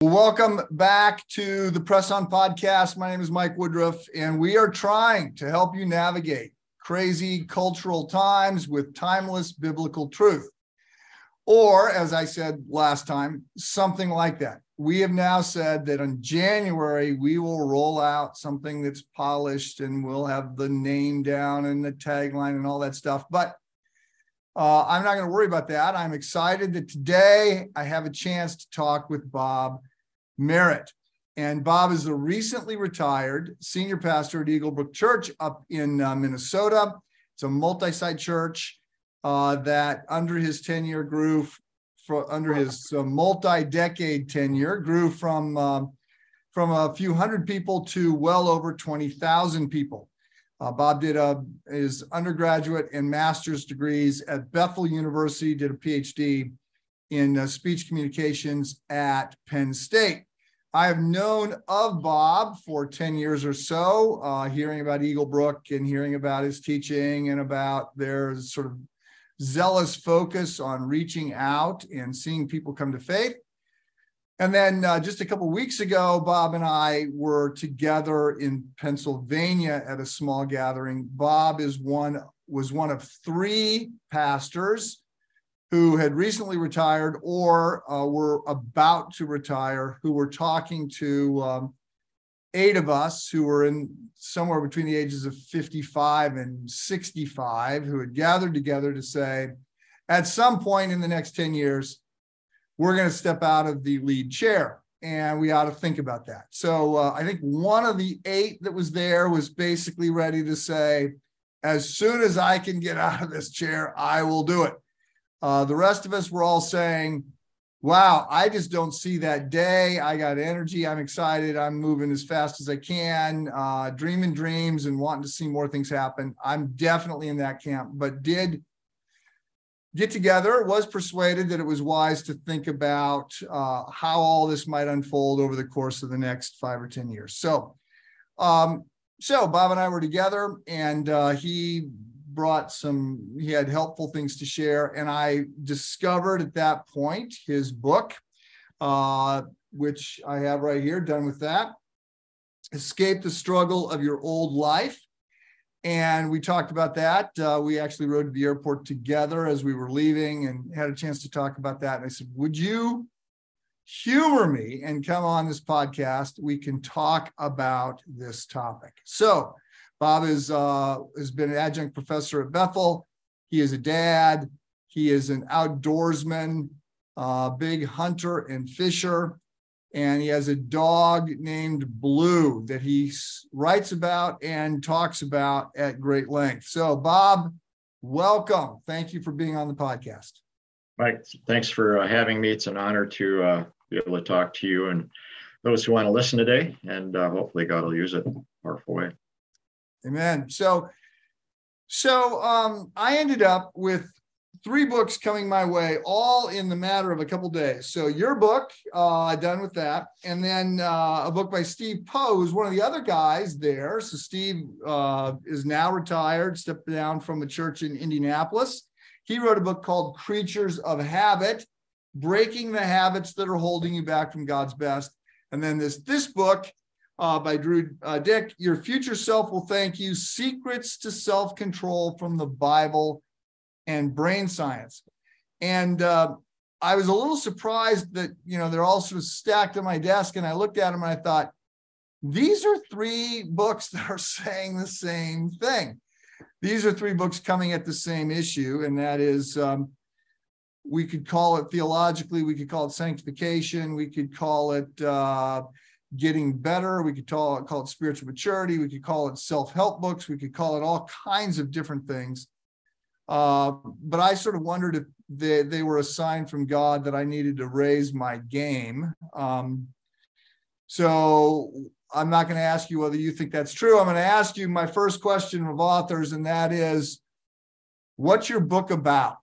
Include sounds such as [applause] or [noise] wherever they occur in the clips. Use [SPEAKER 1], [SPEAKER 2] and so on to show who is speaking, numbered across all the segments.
[SPEAKER 1] Welcome back to the Press On Podcast. My name is Mike Woodruff, and we are trying to help you navigate crazy cultural times with timeless biblical truth. Or, as I said last time, something like that. We have now said that in January, we will roll out something that's polished and we'll have the name down and the tagline and all that stuff. But uh, I'm not going to worry about that. I'm excited that today I have a chance to talk with Bob Merritt. And Bob is a recently retired senior pastor at Eagle Brook Church up in uh, Minnesota. It's a multi site church uh, that, under his tenure, grew for, under his uh, multi decade tenure, grew from, um, from a few hundred people to well over 20,000 people. Uh, Bob did a, his undergraduate and master's degrees at Bethel University, did a PhD in uh, speech communications at Penn State. I have known of Bob for 10 years or so, uh, hearing about Eagle Brook and hearing about his teaching and about their sort of zealous focus on reaching out and seeing people come to faith. And then uh, just a couple weeks ago, Bob and I were together in Pennsylvania at a small gathering. Bob is one was one of three pastors who had recently retired or uh, were about to retire, who were talking to um, eight of us who were in somewhere between the ages of 55 and 65, who had gathered together to say, at some point in the next 10 years, we're going to step out of the lead chair and we ought to think about that. So uh, I think one of the eight that was there was basically ready to say, as soon as I can get out of this chair, I will do it. Uh, the rest of us were all saying, wow, I just don't see that day. I got energy. I'm excited. I'm moving as fast as I can, uh, dreaming dreams and wanting to see more things happen. I'm definitely in that camp, but did get together, was persuaded that it was wise to think about uh, how all this might unfold over the course of the next five or 10 years. So, um, so Bob and I were together, and uh, he brought some, he had helpful things to share. And I discovered at that point his book, uh, which I have right here, done with that Escape the Struggle of Your Old Life and we talked about that. Uh, we actually rode to the airport together as we were leaving and had a chance to talk about that. And I said, Would you humor me and come on this podcast? We can talk about this topic. So, Bob is, uh, has been an adjunct professor at Bethel. He is a dad, he is an outdoorsman, uh, big hunter and fisher and he has a dog named Blue that he writes about and talks about at great length. So, Bob, welcome. Thank you for being on the podcast.
[SPEAKER 2] Mike, thanks for uh, having me. It's an honor to uh, be able to talk to you and those who want to listen today, and uh, hopefully God will use it in a powerful way.
[SPEAKER 1] Amen. So, so um, I ended up with three books coming my way, all in the matter of a couple days. So your book, uh, done with that, and then uh, a book by Steve Poe, who's one of the other guys there. So Steve uh, is now retired, stepped down from a church in Indianapolis. He wrote a book called Creatures of Habit: Breaking the Habits That Are Holding You Back from God's Best. And then this this book. Uh, by Drew uh, Dyck, Your Future Self Will Thank You Secrets to Self Control from the Bible and brain science. And uh, I was a little surprised that, you know, they're all sort of stacked on my desk. And I looked at them and I thought, these are three books that are [laughs] saying the same thing. These are three books coming at the same issue, and that is um, we could call it theologically, we could call it sanctification, we could call it uh, getting better, we could call it, call it spiritual maturity, we could call it self help books, we could call it all kinds of different things. Uh, but I sort of wondered if they, they were a sign from God that I needed to raise my game. Um, so I'm not going to ask you whether you think that's true. I'm going to ask you my first question of authors, and that is what's your book about?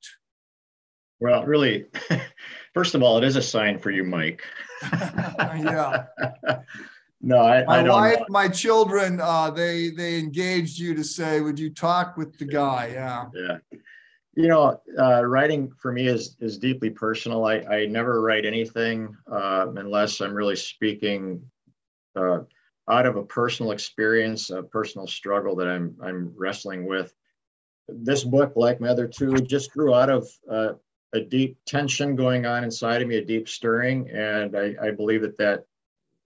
[SPEAKER 2] Well, really, [laughs] first of all, it is a sign for you, Mike. [laughs]
[SPEAKER 1] yeah. [laughs]
[SPEAKER 2] No, I,
[SPEAKER 1] my
[SPEAKER 2] I don't
[SPEAKER 1] wife,
[SPEAKER 2] know.
[SPEAKER 1] my children, uh, they they engaged you to say, "Would you talk with the guy?" Yeah.
[SPEAKER 2] Yeah. You know, uh, writing for me is is deeply personal. I, I never write anything uh, unless I'm really speaking uh, out of a personal experience, a personal struggle that I'm I'm wrestling with. This book, like my other two, just grew out of uh, a deep tension going on inside of me, a deep stirring, and I, I believe that that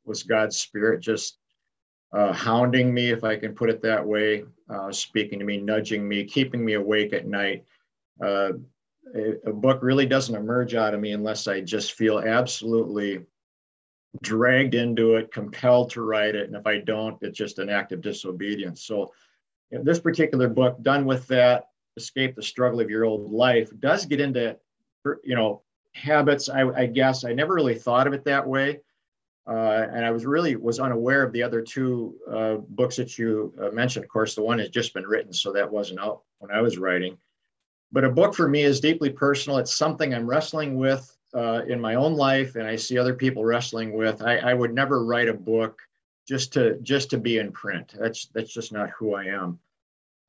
[SPEAKER 2] was God's spirit just uh, hounding me, if I can put it that way, uh, speaking to me, nudging me, keeping me awake at night. Uh, a, a, book really doesn't emerge out of me unless I just feel absolutely dragged into it, compelled to write it. And if I don't, it's just an act of disobedience. So, this particular book, done with that, escape the struggle of your old life, does get into, you know, habits. I, I guess I never really thought of it that way. Uh, and I was really was unaware of the other two uh, books that you uh, mentioned. Of course, the one has just been written, so that wasn't out when I was writing. But a book for me is deeply personal. It's something I'm wrestling with uh, in my own life, and I see other people wrestling with. I, I, would never write a book just to just to be in print. That's that's just not who I am.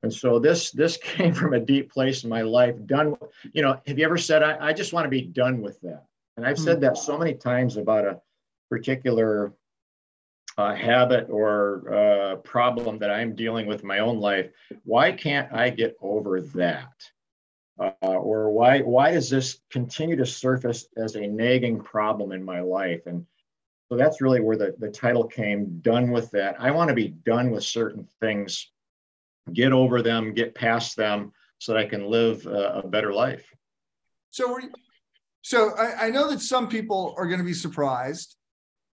[SPEAKER 2] And so this this [laughs] came from a deep place in my life. Done. You know, have you ever said I, I just want to be done with that? And I've said that so many times about a particular uh, habit or uh, problem that I'm dealing with in my own life, why can't I get over that? Uh, or why why does this continue to surface as a nagging problem in my life? And so that's really where the, the title came, done with that. I want to be done with certain things, get over them, get past them so that I can live a, a better life.
[SPEAKER 1] So, so I, I know that some people are going to be surprised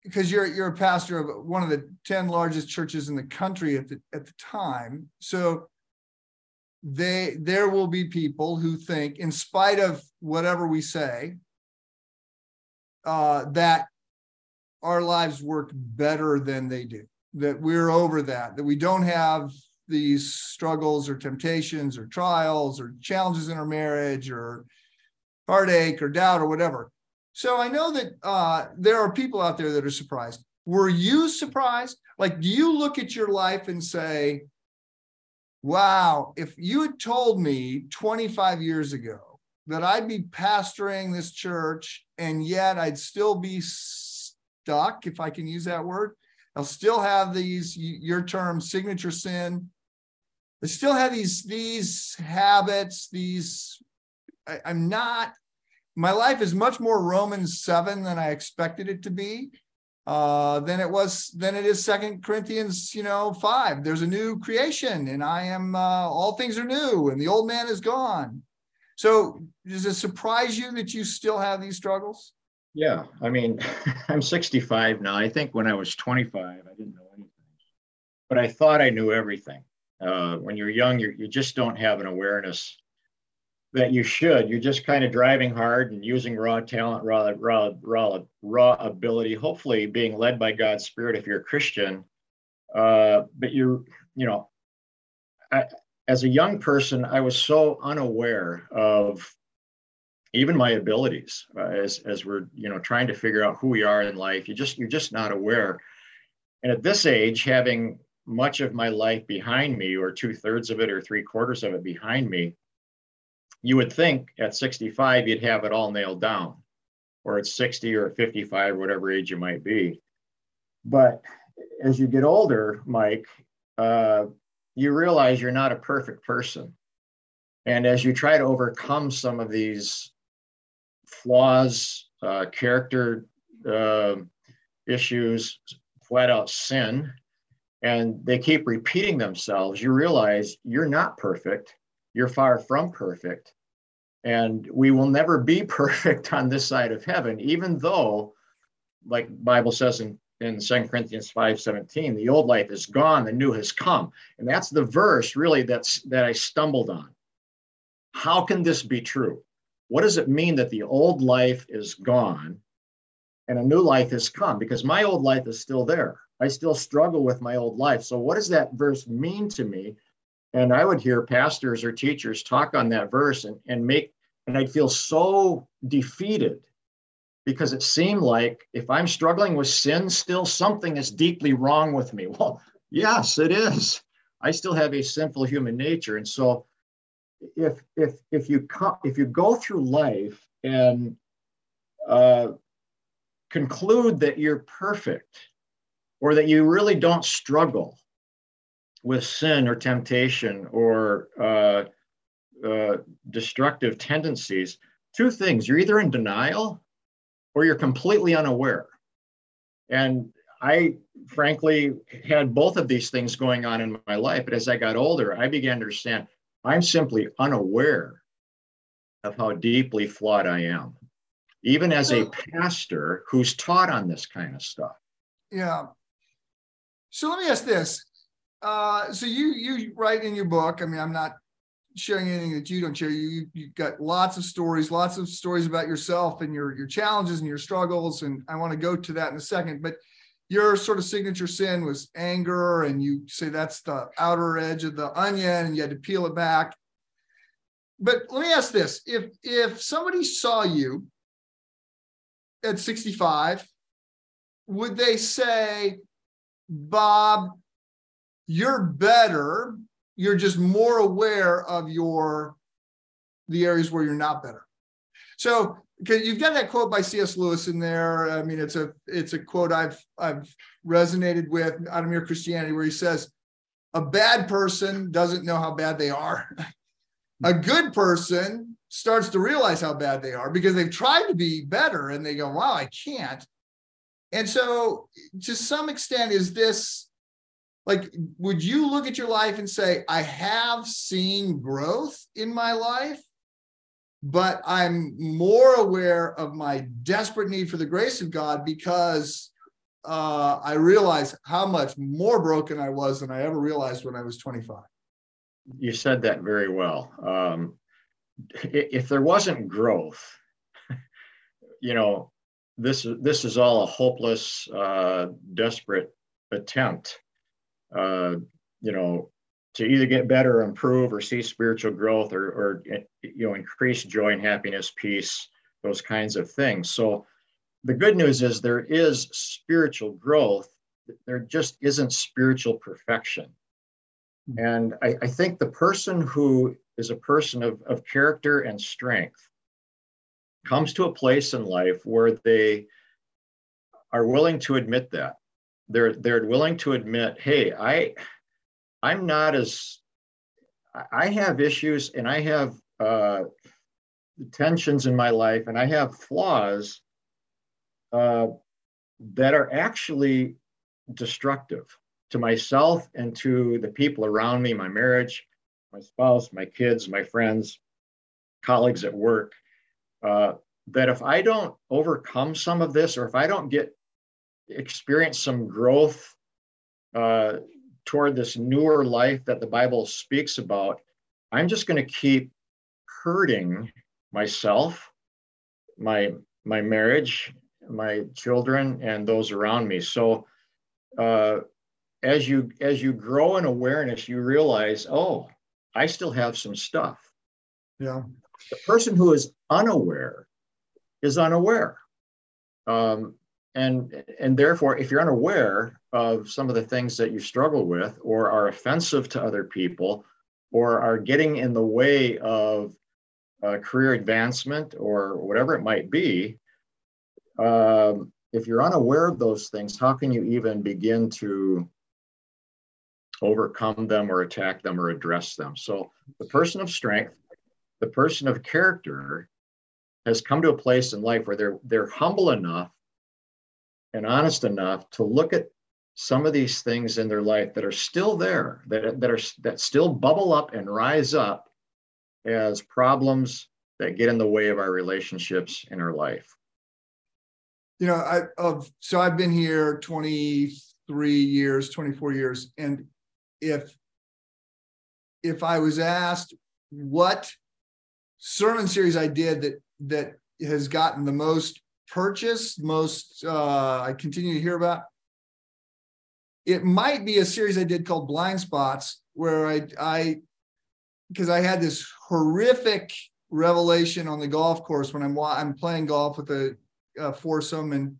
[SPEAKER 1] because you're you're a pastor of one of the 10 largest churches in the country at the at the time. So they there will be people who think in spite of whatever we say uh, that our lives work better than they do that we're over that that we don't have these struggles or temptations or trials or challenges in our marriage or heartache or doubt or whatever so I know that uh, there are people out there that are surprised. Were you surprised? Like, do you look at your life and say, wow, if you had told me 25 years ago that I'd be pastoring this church and yet I'd still be stuck, if I can use that word, I'll still have these, your term, signature sin. I still have these, these habits, these, I, I'm not my life is much more Romans 7 than I expected it to be. Uh, than it was than it is Second Corinthians, you know, five. There's a new creation, and I am uh, all things are new, and the old man is gone. So, does it surprise you that you still have these struggles?
[SPEAKER 2] Yeah, I mean, [laughs] I'm 65 now. I think when I was 25, I didn't know anything, but I thought I knew everything. Uh, when you're young, you you just don't have an awareness that you should. You're just kind of driving hard and using raw talent, raw, raw, raw, raw ability. Hopefully, being led by God's Spirit if you're a Christian. Uh, but you're, you know, I, as a young person, I was so unaware of even my abilities uh, as as we're you know trying to figure out who we are in life. You just you're just not aware. And at this age, having much of my life behind me, or two thirds of it, or three quarters of it behind me, you would think at 65 you'd have it all nailed down or at 60 or 55 whatever age you might be. But as you get older mike uh, you realize you're not a perfect person. And as you try to overcome some of these flaws uh, character uh, issues flat out sin and they keep repeating themselves you realize you're not perfect you're far from perfect and we will never be [laughs] perfect on this side of heaven even though like bible says in in 2 corinthians 5 17 the old life is gone the new has come. And that's the verse really that's that i stumbled on. How can this be true? What does it mean that the old life is gone and a new life has come? Because my old life is still there. I still struggle with my old life. So what does that verse mean to me and i would hear pastors or teachers talk on that verse and, and make and I'd feel so defeated because it seemed like if I'm struggling with sin, still something is deeply wrong with me. [laughs] Well, yes, it is. I still have a sinful human nature. And so if if if you come if you go through life and uh, conclude that you're perfect or that you really don't struggle with sin or temptation or uh, uh, destructive tendencies, two things you're either in denial or you're completely unaware. And I frankly had both of these things going on in my life. But as I got older, I began to understand I'm simply unaware of how deeply flawed I am, even as a pastor who's taught on this kind of stuff.
[SPEAKER 1] Yeah. So let me ask this. Uh, so you you write in your book. I mean, I'm not sharing anything that you don't share. You you got lots of stories, lots of stories about yourself and your your challenges and your struggles. And I want to go to that in a second. But your sort of signature sin was anger, and you say that's the outer edge of the onion, and you had to peel it back. But let me ask this: if if somebody saw you at 65, would they say, Bob, you're better, you're just more aware of your the areas where you're not better. So you've got that quote by C.S. Lewis in there. I mean, it's a it's a quote I've I've resonated with out of Mere Christianity, where he says, "A bad person doesn't know how bad they are. [laughs] a good person starts to realize how bad they are because they've tried to be better, and they go, "Wow, I can't." And so, to some extent, is this like would you look at your life and say, "I have seen growth in my life"? but I'm more aware of my desperate need for the grace of God because uh, I realize how much more broken I was than I ever realized when I was 25.
[SPEAKER 2] You said that very well. Um, if there wasn't growth, [laughs] you know, this this is all a hopeless, uh, desperate attempt. Uh, you know, to either get better, improve, or see spiritual growth, or, or you know increase joy and happiness, peace, those kinds of things. So the good news is there is spiritual growth. There just isn't spiritual perfection. Hmm. And I, I think the person who is a person of, of character and strength comes to a place in life where they are willing to admit that. They're, they're willing to admit, hey, I, I'm not as I have issues and I have uh, tensions in my life and I have flaws uh, that are actually destructive to myself and to the people around me, my marriage, my spouse, my kids, my friends, colleagues at work. Uh, that if I don't overcome some of this, or if I don't get experience some growth uh, toward this newer life that the Bible speaks about, I'm just going to keep hurting myself, my my marriage, my children, and those around me. So, uh, as you as you grow in awareness, you realize, oh, I still have some stuff.
[SPEAKER 1] Yeah.
[SPEAKER 2] The person who is unaware is unaware. Um, and and therefore if you're unaware of some of the things that you struggle with or are offensive to other people or are getting in the way of uh, career advancement or whatever it might be um, if you're unaware of those things how can you even begin to overcome them or attack them or address them? So the person of strength the person of character has come to a place in life where they're they're humble enough and honest enough to look at some of these things in their life that are still there, that, that are that still bubble up and rise up as problems that get in the way of our relationships in our life.
[SPEAKER 1] You know, I of so I've been here 23 years, 24 years, and if if I was asked what sermon series I did that that has gotten the most purchased, most uh, I continue to hear about. It might be a series I did called Blind Spots, where I I because I had this horrific revelation on the golf course when I'm I'm playing golf with a, a foursome, and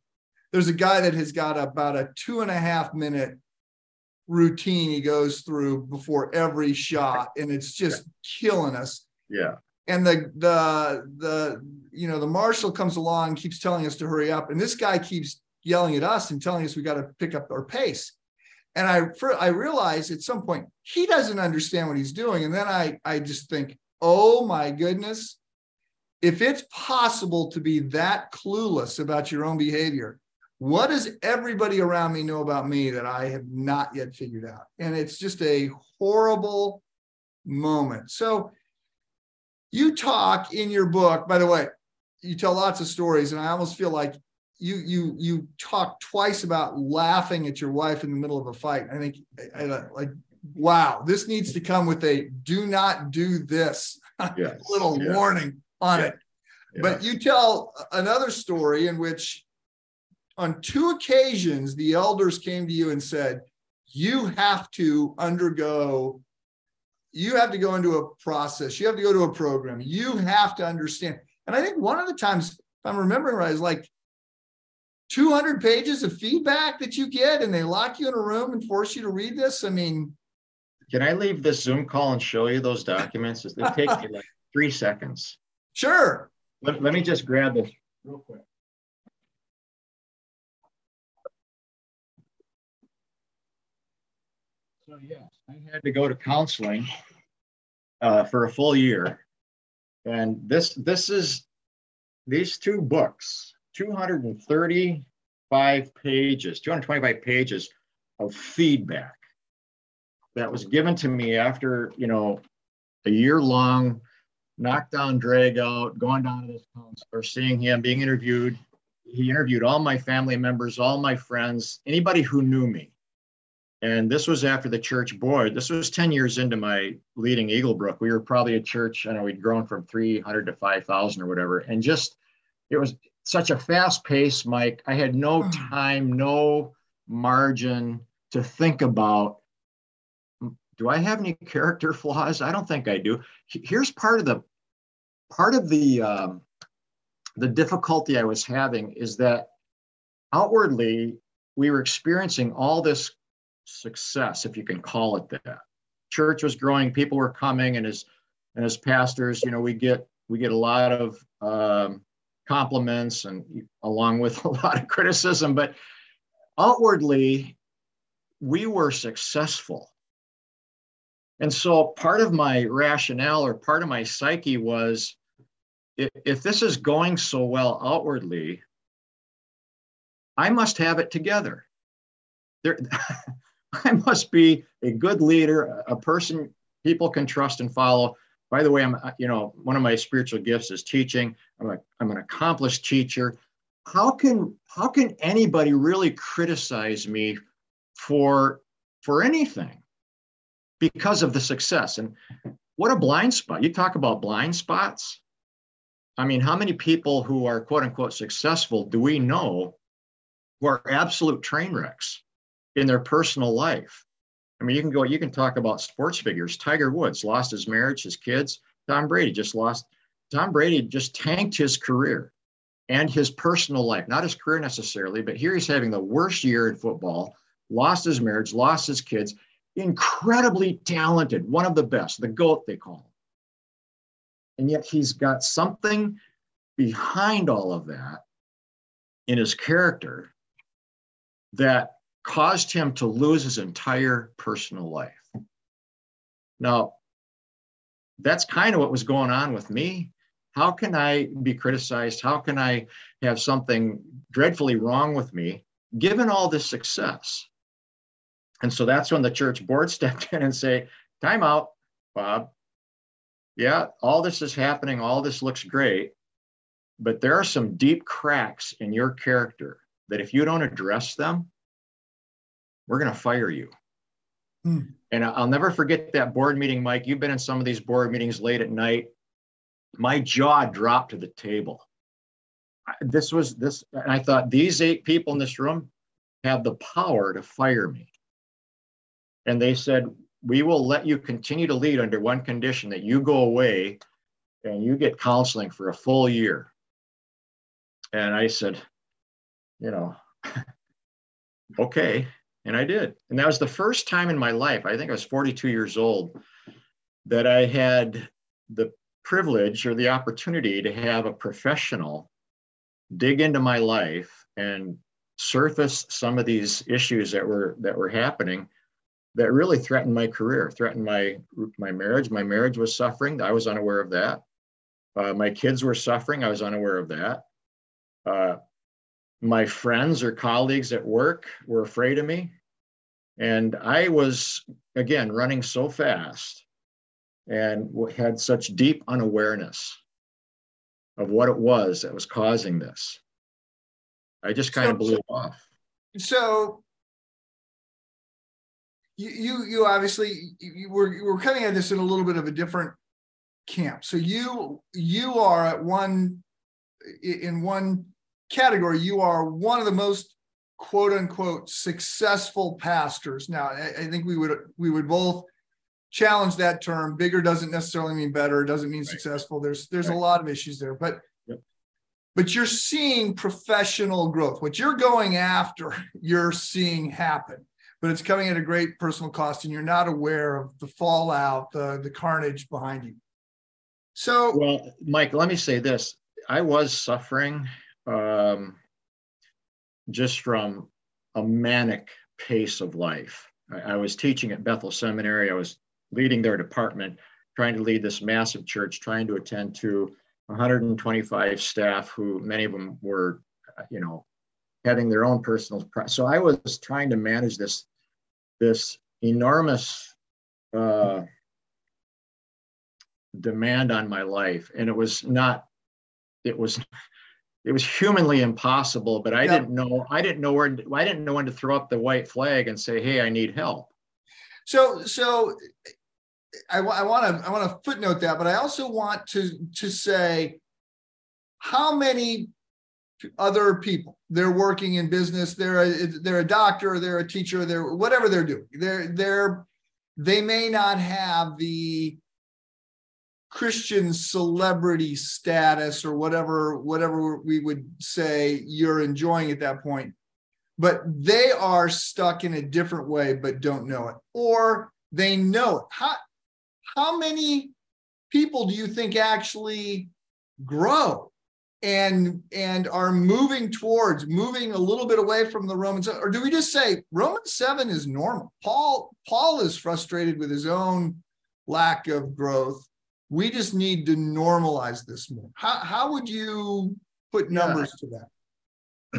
[SPEAKER 1] there's a guy that has got about a two and a half minute routine he goes through before every shot, and it's just killing us.
[SPEAKER 2] Yeah.
[SPEAKER 1] And the the the you know the marshal comes along, keeps telling us to hurry up, and this guy keeps yelling at us and telling us we got to pick up our pace. And I I realize at some point he doesn't understand what he's doing, and then I I just think, oh my goodness, if it's possible to be that clueless about your own behavior, what does everybody around me know about me that I have not yet figured out? And it's just a horrible moment. So you talk in your book, by the way, you tell lots of stories, and I almost feel like you you you talk twice about laughing at your wife in the middle of a fight. I think I, I, like wow, this needs to come with a do not do this [laughs] yes. little yes. warning on yeah. it. But you tell another story in which on two occasions, the elders came to you and said, You have to undergo, you have to go into a process, you have to go to a program, you have to understand. And I think one of the times, if I'm remembering right, is like 200 pages of feedback that you get, and they lock you in a room and force you to read this. I mean,
[SPEAKER 2] can I leave this Zoom call and show you those documents? It [laughs] takes me like three seconds.
[SPEAKER 1] Sure.
[SPEAKER 2] Let, let me just grab this real quick. So yes, I had to go to counseling uh, for a full year, and this this is these two books, 235 pages, 225 pages of feedback that was given to me after you know a year long knockdown drag out, going down to this counselor, seeing him, being interviewed. He interviewed all my family members, all my friends, anybody who knew me. And this was after the church board. This was 10 years into my leading Eaglebrook. We were probably a church, I know we'd grown from 300 to 5,000 or whatever. And just, it was such a fast pace, Mike. I had no hmm. time, no margin to think about do I have any character flaws? I don't think I do. Here's part of the part of the um, the difficulty I was having is that outwardly we were experiencing all this success, if you can call it that. Church was growing, people were coming, and as and as pastors, you know, we get we get a lot of um, compliments and along with [laughs] a lot of criticism, but outwardly we were successful. And so part of my rationale or part of my psyche was if, if this is going so well outwardly, I must have it together. There, [laughs] I must be a good leader, a person people can trust and follow. By the way, I'm, uh, you know, one of my spiritual gifts is teaching. I'm, a, I'm an accomplished teacher. How can how can anybody really criticize me for for anything because of the success? And what a blind spot! You talk about blind spots. I mean, how many people who are quote unquote successful do we know who are absolute train wrecks? In their personal life. I mean, you can go, you can talk about sports figures. Tiger Woods lost his marriage, his kids. Tom Brady just lost, Tom Brady just tanked his career and his personal life, not his career necessarily, but here he's having the worst year in football, lost his marriage, lost his kids, incredibly talented, one of the best, the GOAT, they call him. And yet he's got something behind all of that in his character that caused him to lose his entire personal life. Now, that's kind of what was going on with me. How can I be criticized? How can I have something dreadfully wrong with me given all this success? And so that's when the church board [laughs] stepped in and say, time out, Bob. Yeah, all this is happening, all this looks great, but there are some deep cracks in your character that if you don't address them, we're going to fire you. Hmm. And I'll never forget that board meeting, Mike. You've been in some of these board meetings late at night. My jaw dropped to the table. This was this, and I thought these eight people in this room have the power to fire me. And they said, We will let you continue to lead under one condition that you go away and you get counseling for a full year. And I said, You know, [laughs] okay. And I did. And that was the first time in my life, I think I was 42 years old, that I had the privilege or the opportunity to have a professional dig into my life and surface some of these issues that were that were happening that really threatened my career, threatened my my marriage. My marriage was suffering. I was unaware of that. Uh, my kids were suffering. I was unaware of that. Uh, my friends or colleagues at work were afraid of me, and I was again running so fast and had such deep unawareness of what it was that was causing this. I just kind so, of blew off.
[SPEAKER 1] So you, you, you obviously you were you were coming at this in a little bit of a different camp. So you you are at one in one category. You are one of the most quote unquote successful pastors. Now, I, I think we would we would both challenge that term. Bigger doesn't necessarily mean better. It doesn't mean right. successful. There's there's right. a lot of issues there, but yep. but you're seeing professional growth. What you're going after, you're seeing happen but it's coming at a great personal cost and you're not aware of the fallout, the, the carnage behind you. So,
[SPEAKER 2] well, Mike, let me say this. I was suffering um, just from a manic pace of life. I, I was teaching at Bethel Seminary. I was leading their department, trying to lead this massive church, trying to attend to 125 staff who many of them were, you know, having their own personal. So I was trying to manage this this enormous uh, demand on my life, and it was not. It was. It was humanly impossible, but I didn't know. I didn't know where. I didn't know when to throw up the white flag and say, "Hey, I need help."
[SPEAKER 1] So, so I, I want to I want to footnote that, but I also want to to say how many other people. They're working in business. They're a, they're a doctor. They're a teacher. They're whatever they're doing. They're they're they may not have the Christian celebrity status or whatever whatever we would say you're enjoying at that point, but they are stuck in a different way but don't know it, or they know it. How how many people do you think actually grow and and are moving towards moving a little bit away from the romans? Or do we just say romans 7 is normal? Paul paul is frustrated with his own lack of growth we just need to normalize this more how, how would you put numbers yeah. to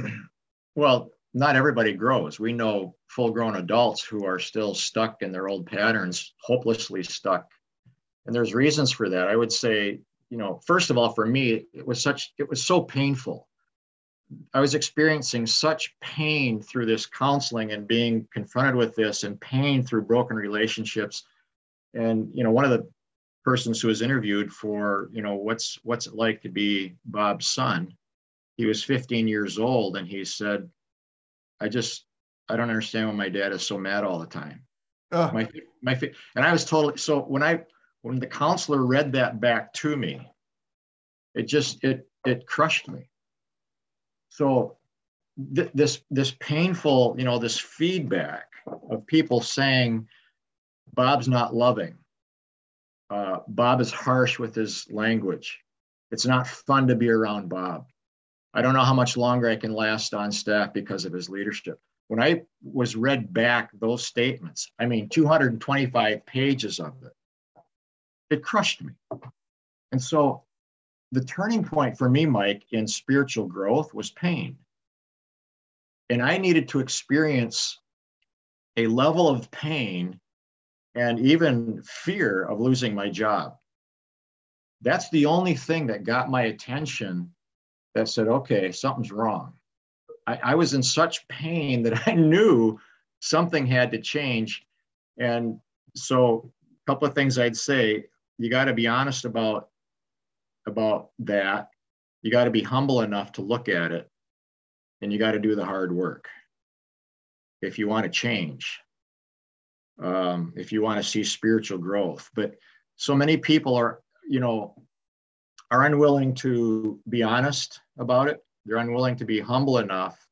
[SPEAKER 1] that [clears throat]
[SPEAKER 2] well not everybody grows we know full grown adults who are still stuck in their old patterns hopelessly stuck and there's reasons for that i would say you know, first of all, for me, it was such, it was so painful. I was experiencing such pain through this counseling and being confronted with this and pain through broken relationships. And, you know, one of the persons who was interviewed for, you know, what's, what's it like to be Bob's son? He was 15 years old and he said, I just, I don't understand why my dad is so mad all the time. Uh. My, my, and I was totally, so when I, when the counselor read that back to me, it just it it crushed me. So th- this this painful, you know, this feedback of people saying Bob's not loving. Uh, Bob is harsh with his language. It's not fun to be around Bob. I don't know how much longer I can last on staff because of his leadership. When I was read back those statements, I mean, 225 pages of it, it crushed me. And so the turning point for me, Mike, in spiritual growth was pain. And I needed to experience a level of pain and even fear of losing my job. That's the only thing that got my attention that said, okay, something's wrong. I, I was in such pain that [laughs] I knew something had to change. And so, a couple of things I'd say you got to be honest about about that you got to be humble enough to look at it and you got to do the hard work if you want to change um, if you want to see spiritual growth. But so many people are you know are unwilling to be honest about it. They're unwilling to be humble enough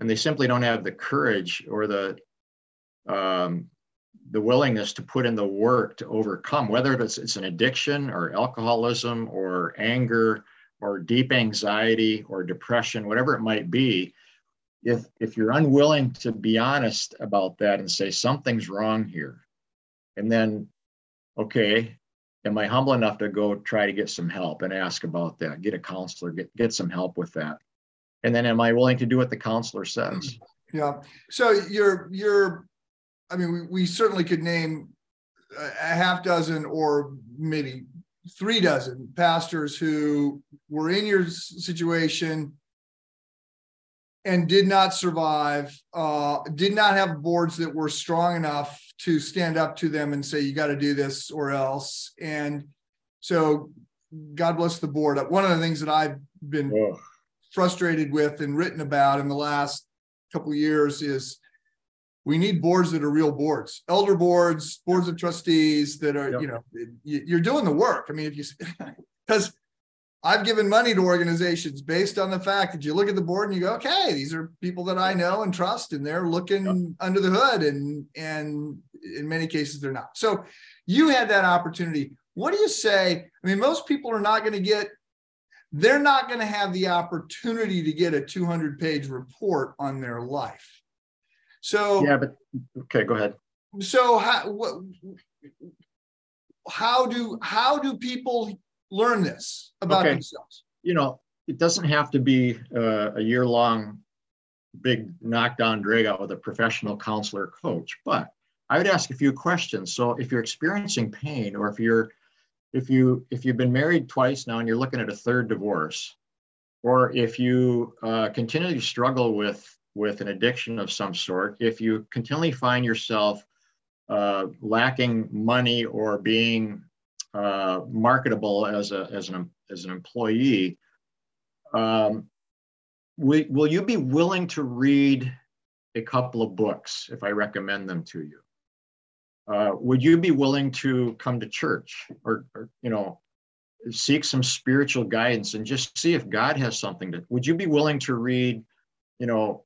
[SPEAKER 2] and they simply don't have the courage or the um, the willingness to put in the work to overcome, whether it's, it's an addiction or alcoholism or anger or deep anxiety or depression, whatever it might be, if if you're unwilling to be honest about that and say something's wrong here, and then, okay, am I humble enough to go try to get some help and ask about that, get a counselor, get get some help with that, and then am I willing to do what the counselor says? [clears throat]
[SPEAKER 1] Yeah. So you're you're, I mean, we, we certainly could name a half dozen or maybe three dozen pastors who were in your situation and did not survive, uh, did not have boards that were strong enough to stand up to them and say, you got to do this or else. And so, God bless the board. One of the things that I've been oh. frustrated with and written about in the last couple of years is we need boards that are real boards, elder boards, boards of trustees that are, yep. you know, you're doing the work. I mean, if you, because [laughs] I've given money to organizations based on the fact that you look at the board and you go, okay, these are people that I know and trust, and they're looking yep. under the hood, and and in many cases they're not. So you had that opportunity. What do you say? I mean, most people are not going to get, they're not going to have the opportunity to get a 200 page report on their life. So
[SPEAKER 2] yeah, but okay, go ahead.
[SPEAKER 1] So how what, how do how do people learn this about okay. themselves?
[SPEAKER 2] You know, it doesn't have to be uh, a year long big knockdown drag out with a professional counselor coach, but I would ask a few questions. So if you're experiencing pain or if you're if you if you've been married twice now and you're looking at a third divorce, or if you uh, continually struggle with with an addiction of some sort, if you continually find yourself uh, lacking money or being uh, marketable as a as an as an employee, um, will, will you be willing to read a couple of books if I recommend them to you? Uh, would you be willing to come to church or, or, you know seek some spiritual guidance and just see if God has something to? Would you be willing to read, you know,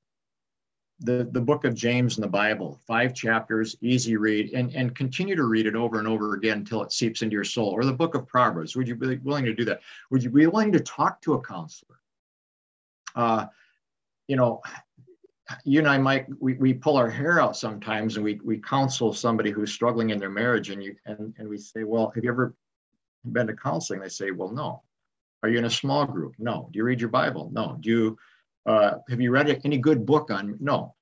[SPEAKER 2] the, the book of James in the Bible, five chapters, easy read, and, and continue to read it over and over again until it seeps into your soul. Or the book of Proverbs, would you be willing to do that? Would you be willing to talk to a counselor? Uh, you know, you and I, Mike, we, we pull our hair out sometimes and we, we counsel somebody who's struggling in their marriage and you and, and we say, well, have you ever been to counseling? They say, well, no. Are you in a small group? No. Do you read your Bible? No. Do you uh, have you read any good book on no.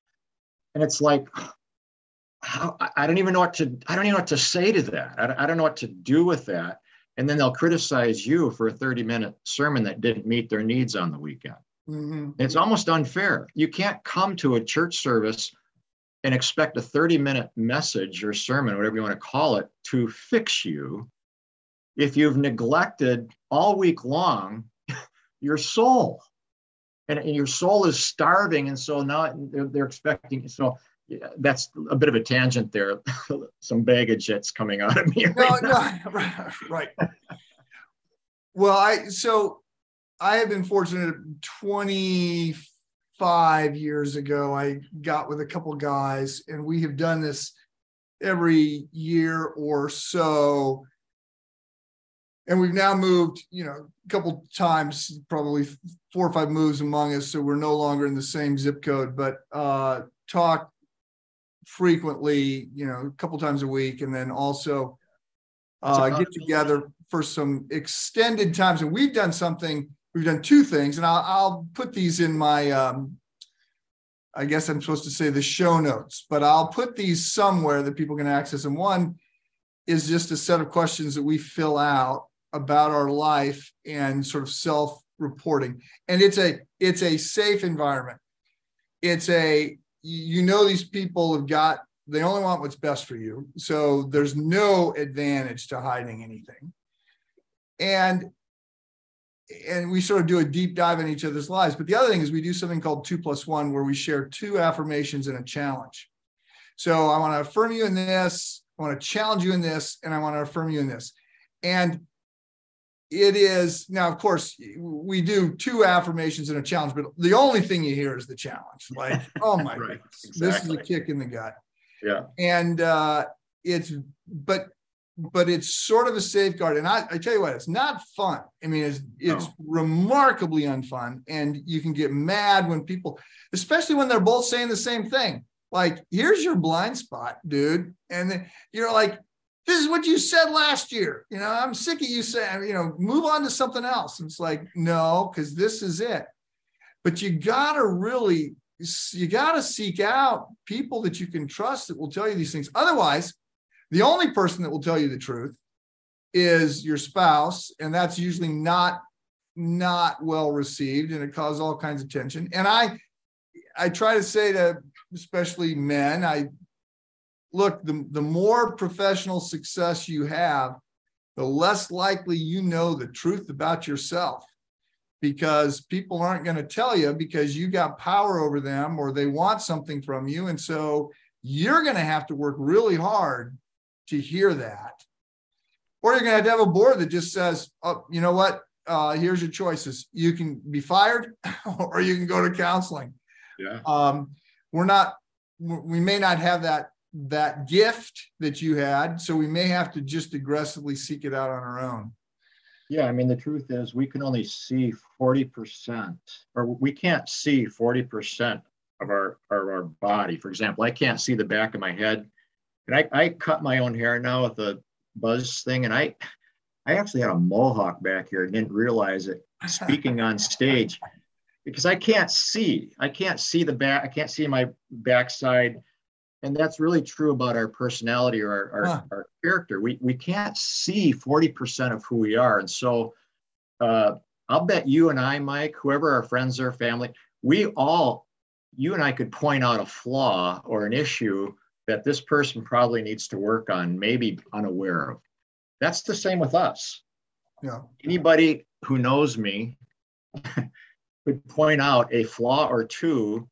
[SPEAKER 2] And it's like how, i don't even know what to i don't even know what to say to that. I, I don't know what to do with that. And then they'll criticize you for a 30 minute sermon that didn't meet their needs on the weekend. Mm-hmm. it's almost unfair. You can't come to a church service and expect a 30 minute message or sermon whatever you want to call it to fix you if you've neglected all week long [laughs] your soul and, and your soul is starving and so now they're, they're expecting so yeah, that's a bit of a tangent there. [laughs] Some baggage that's coming out of me right no, no, [laughs]
[SPEAKER 1] right, right. well i so i have been fortunate 25 years ago i got with a couple guys and we have done this every year or so and we've now moved, you know, a couple times, probably four or five moves among us, so we're no longer in the same zip code, but uh, talk frequently, you know, a couple times a week, and then also uh, get together for some extended times. And we've done something. We've done two things, and I'll, I'll put these in my. Um, I guess I'm supposed to say the show notes, but I'll put these somewhere that people can access. And one is just a set of questions that we fill out about our life and sort of self-reporting. And it's a it's a safe environment. It's a you know these people have got they only want what's best for you. So there's no advantage to hiding anything. And and we sort of do a deep dive in each other's lives. But the other thing is we do something called two plus one, where we share two affirmations and a challenge. So I want to affirm you in this, I want to challenge you in this, and I want to affirm you in this. And it is now of course we do two affirmations and a challenge but the only thing you hear is the challenge like [laughs] oh my right, exactly. this is a kick in the gut
[SPEAKER 2] yeah
[SPEAKER 1] and uh it's but but it's sort of a safeguard. And I, I tell you what, it's not fun. I mean, it's it's no. remarkably unfun, and you can get mad when people, especially when they're both saying the same thing. Like, here's your blind spot, dude, and then you're like, this is what you said last year. You know, I'm sick of you saying, you know, move on to something else. And it's like, no, because this is it. But you gotta really, you gotta seek out people that you can trust that will tell you these things. Otherwise the only person that will tell you the truth is your spouse, and that's usually not not well received, and it causes all kinds of tension. And I I try to say to especially men, I look the, the more professional success you have, the less likely you know the truth about yourself because people aren't going to tell you because you got power over them or they want something from you. And so you're going to have to work really hard to hear that. Or you're going to have to have a board that just says, oh, you know what? Uh, here's your choices. You can be fired [laughs] or you can go to counseling.
[SPEAKER 2] Yeah.
[SPEAKER 1] Um, we're not, we may not have that that gift that you had so we may have to just aggressively seek it out on our own
[SPEAKER 2] yeah i mean the truth is we can only see 40% or we can't see 40% of our, our our body for example i can't see the back of my head and I, I cut my own hair now with a buzz thing, and I I actually had a mohawk back here and didn't realize it speaking on stage because I can't see. I can't see the back. I can't see my backside. And that's really true about our personality or our, our, huh. our character. We, we can't see 40% of who we are. And so uh, I'll bet you and I, Mike, whoever our friends or family, we all, you and I could point out a flaw or an issue that this person probably needs to work on, maybe unaware of. That's the same with us.
[SPEAKER 1] Yeah.
[SPEAKER 2] Anybody who knows me [laughs] could point out a flaw or two,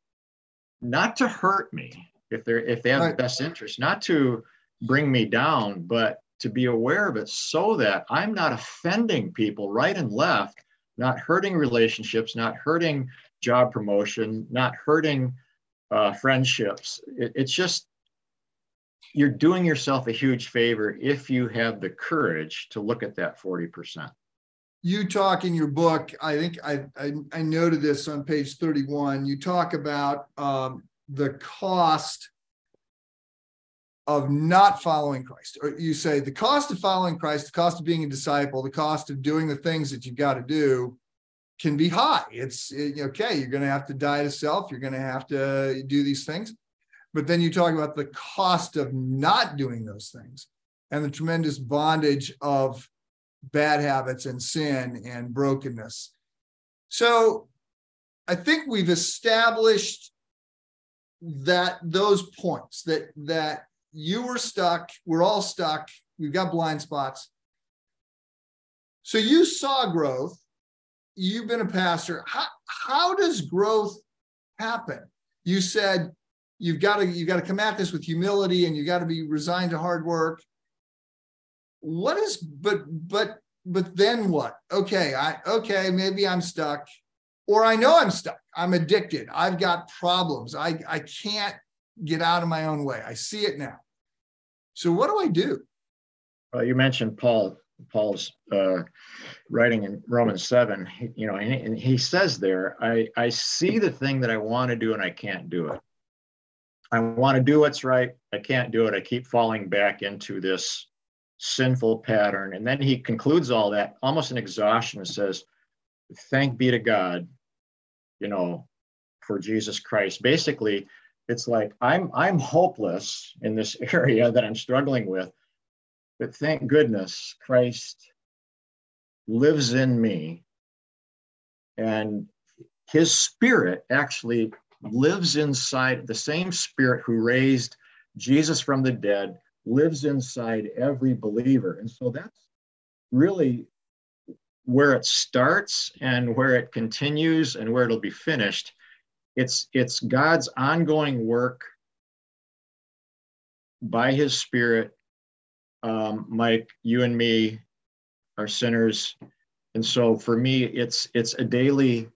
[SPEAKER 2] not to hurt me if they're if they have right. the best interest, not to bring me down, but to be aware of it so that I'm not offending people right and left, not hurting relationships, not hurting job promotion, not hurting uh, friendships. It, it's just you're doing yourself a huge favor if you have the courage to look at that 40%.
[SPEAKER 1] You talk in your book, I think I, I, I noted this on page 31. You talk about um, the cost of not following Christ. Or you say the cost of following Christ, the cost of being a disciple, the cost of doing the things that you've got to do can be high. It's it, okay, you're going to have to die to self, you're going to have to do these things. But then you talk about the cost of not doing those things and the tremendous bondage of bad habits and sin and brokenness. So I think we've established that those points that that you were stuck, we're all stuck, we've got blind spots. So you saw growth, you've been a pastor. How, how does growth happen? You said you've got to you've got to come at this with humility and you've got to be resigned to hard work what is but but but then what okay i okay maybe i'm stuck or i know i'm stuck. I'm addicted. I've got problems. I i can't get out of my own way. I see it now. So what do i do?
[SPEAKER 2] Well you mentioned paul paul's uh, writing in romans 7 you know and, and he says there i i see the thing that i want to do and i can't do it. I want to do what's right. I can't do it. I keep falling back into this sinful pattern. And then he concludes all that almost in exhaustion and says, Thank be to God, you know, for Jesus Christ. Basically, it's like I'm I'm hopeless in this [laughs] area that I'm struggling with. But thank goodness Christ lives in me. And his spirit actually lives inside the same spirit who raised Jesus from the dead, lives inside every believer. And so that's really where it starts and where it continues and where it'll be finished. It's, it's God's ongoing work by his spirit. Um, Mike, you and me are sinners. And so for me, it's it's a daily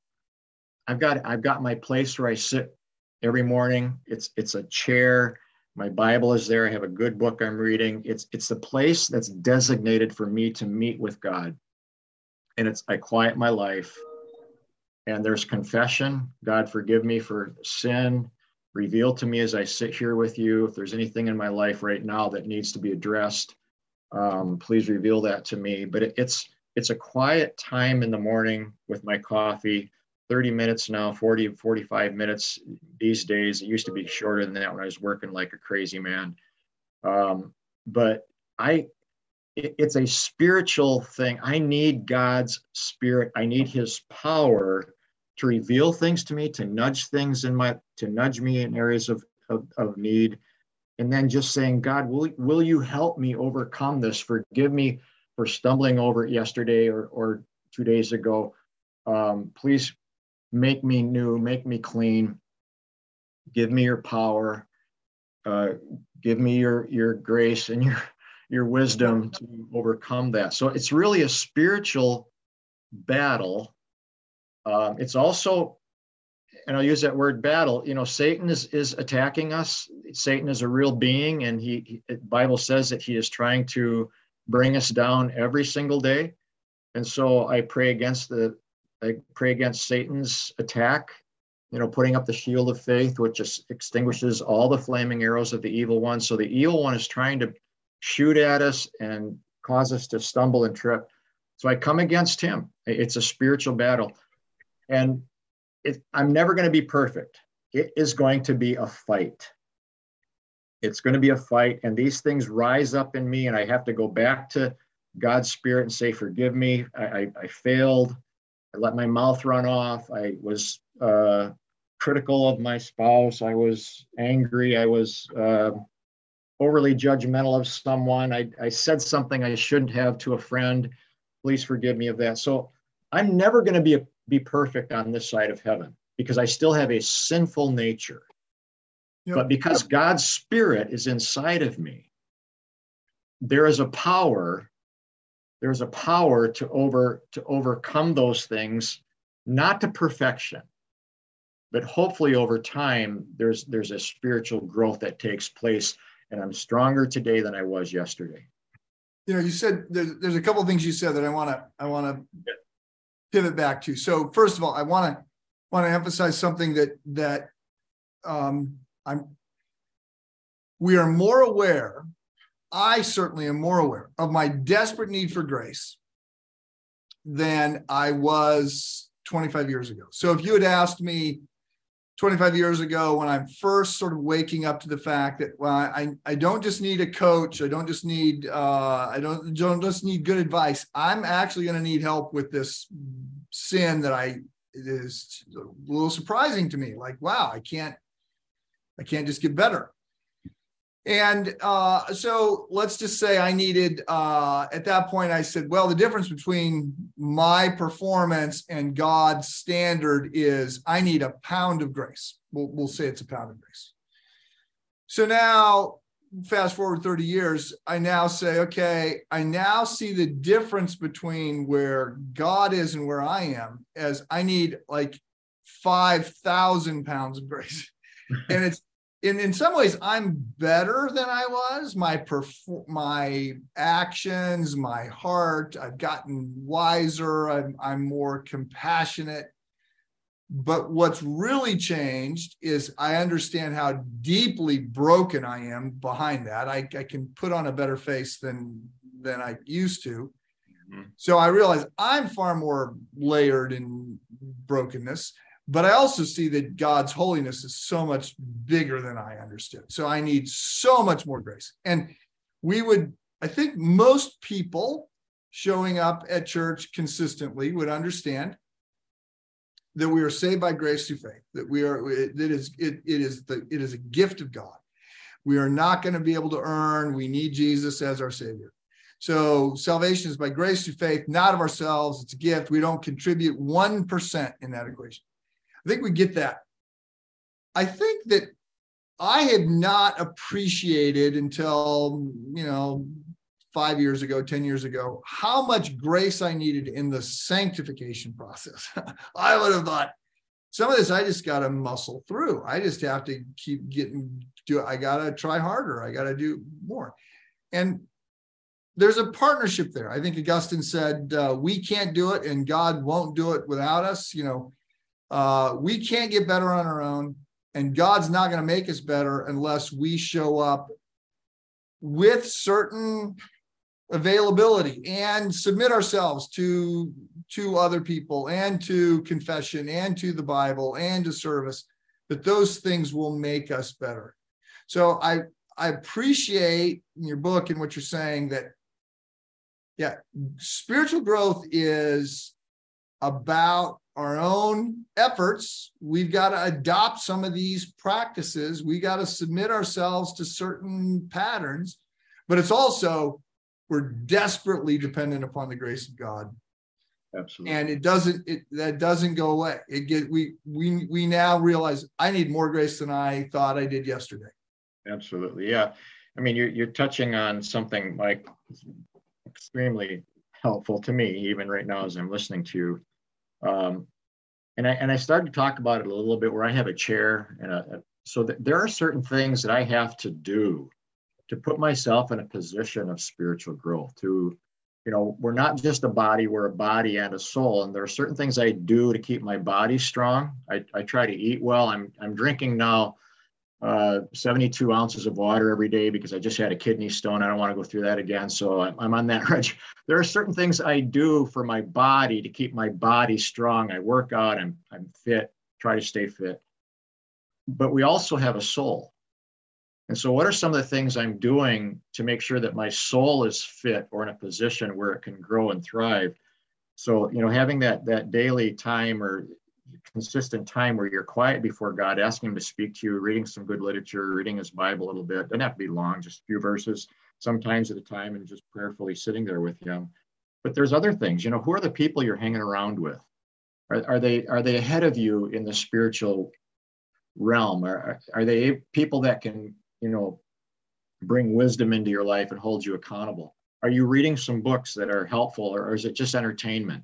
[SPEAKER 2] I've got I've got my place where I sit every morning. It's it's a chair. My Bible is there. I have a good book I'm reading. It's it's the place that's designated for me to meet with God. And it's I quiet my life. And there's confession. God forgive me for sin. Reveal to me as I sit here with you if there's anything in my life right now that needs to be addressed. Um, please reveal that to me. But it, it's it's a quiet time in the morning with my coffee 30 minutes now 40 45 minutes these days it used to be shorter than that when i was working like a crazy man um, but i it's a spiritual thing. I need god's spirit. I need his power to reveal things to me to nudge things in my to nudge me in areas of of, of need. And then just saying god will, will you help me overcome this? Forgive me for stumbling over it yesterday or, or two days ago. Um, please make me new, make me clean, give me your power, uh, give me your your grace and your your wisdom to overcome that. So it's really a spiritual battle. Um, it's also, and I'll use that word battle. You know, Satan is is attacking us. Satan is a real being, and he, he Bible says that he is trying to bring us down every single day. And so I pray against the I pray against Satan's attack, you know, putting up the shield of faith, which just extinguishes all the flaming arrows of the evil one. So the evil one is trying to shoot at us and cause us to stumble and trip. So I come against him. It's a spiritual battle. And it, I'm never going to be perfect. It is going to be a fight. It's going to be a fight. And these things rise up in me, and I have to go back to God's Spirit and say, Forgive me. I, I, I failed. I let my mouth run off. I was uh, critical of my spouse. I was angry. I was uh, overly judgmental of someone. I, I said something I shouldn't have to a friend. Please forgive me of that. So I'm never going to be a, be perfect on this side of heaven because I still have a sinful nature. Yep. But because God's spirit is inside of me, there is a power there's a power to over to overcome those things not to perfection but hopefully over time there's there's a spiritual growth that takes place and i'm stronger today than i was yesterday
[SPEAKER 1] you know you said there's, there's a couple of things you said that i want to i want to yeah. pivot back to so first of all i want to want to emphasize something that that um i'm we are more aware I certainly am more aware of my desperate need for grace than I was 25 years ago. So if you had asked me 25 years ago when I'm first sort of waking up to the fact that well I I don't just need a coach I don't just need uh, I don't don't just need good advice. I'm actually going to need help with this sin that I is a little surprising to me. Like wow I can't I can't just get better and uh, so let's just say I needed, uh, at that point, I said, well, the difference between my performance and God's standard is I need a pound of grace. We'll, we'll say it's a pound of grace. So now, fast forward 30 years, I now say, okay, I now see the difference between where God is and where I am, as I need like 5,000 pounds of grace. [laughs] and it's in, in some ways i'm better than i was. My perf- my actions my heart i've gotten wiser. I'm, I'm more compassionate. But what's really changed is i understand how deeply broken i am behind that. I, I can put on a better face than than i used to. Mm-hmm. so i realize i'm far more layered in brokenness but I also see that God's holiness is so much bigger than I understood. So I need so much more grace. And we would, I think most people showing up at church consistently would understand that we are saved by grace through faith, that we are, it, it is, it, it is the, it is a gift of God. We are not going to be able to earn. We need Jesus as our savior. So salvation is by grace through faith, not of ourselves. It's a gift. We don't contribute 1% in that equation. I think we get that. I think that I had not appreciated until, you know, five years ago, 10 years ago, how much grace I needed in the sanctification process. [laughs] I would have thought some of this I just got to muscle through. I just have to keep getting do I got to try harder. I got to do more. And there's a partnership there. I think Augustine said, uh, we can't do it and God won't do it without us. You know, uh, we can't get better on our own and God's not going to make us better unless we show up with certain availability and submit ourselves to to other people and to confession and to the bible and to service that those things will make us better. So i i appreciate your book and what you're saying that yeah spiritual growth is about our own efforts we've got to adopt some of these practices we got to submit ourselves to certain patterns but it's also we're desperately dependent upon the grace of God.
[SPEAKER 2] Absolutely.
[SPEAKER 1] And it doesn't it that doesn't go away. It get we we we now realize I need more grace than I thought I did yesterday.
[SPEAKER 2] Absolutely. Yeah. I mean you're you're touching on something like extremely helpful to me even right now as I'm listening to you. Um, and I and I started to talk about it a little bit where I have a chair and a, a so th- there are certain things that I have to do to put myself in a position of spiritual growth to you know we're not just a body we're a body and a soul. And there are certain things i do to keep my body strong. I, I try to eat well. I'm, I'm drinking now uh, 72 ounces of water every day because i just had a kidney stone. I don't want to go through that again so i'm, I'm on that [laughs] reg there are certain things i do for my body to keep my body strong. I work out i'm, I'm fit try to stay fit. But we also have a soul. And so, what are some of the things I'm doing to make sure that my soul is fit or in a position where it can grow and thrive? So, you know, having that that daily time or consistent time where you're quiet before God, asking Him to speak to you, reading some good literature, reading His Bible a little bit. Doesn't have to be long, just a few verses, sometimes at a time, and just prayerfully sitting there with Him. But there's other things. You know, who are the people you're hanging around with? Are, are they are they ahead of you in the spiritual realm? Are, are they people that can you know, bring wisdom into your life and hold you accountable? Are you reading some books that are helpful or, or is it just entertainment?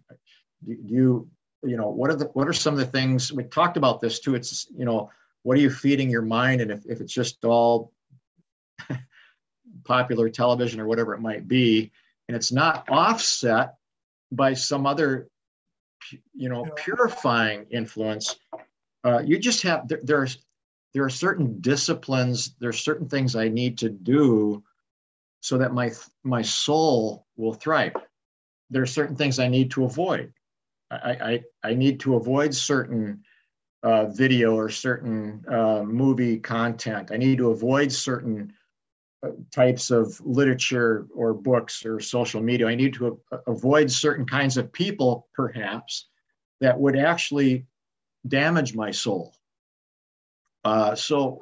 [SPEAKER 2] Do, do you, you know, what are the, what are some of the things we talked about this too? It's, you know, what are you feeding your mind? And if, if it's just all [laughs] popular television or whatever it might be, and it's not offset by some other, you know, purifying influence, uh, you just have, there, there's, there are certain disciplines, there are certain things I need to do so that my my soul will thrive. There are certain things I need to avoid. I I, I need to avoid certain uh, video or certain uh, movie content. I need to avoid certain uh, types of literature or books or social media. I need to avoid certain kinds of people, perhaps, that would actually damage my soul. Uh, so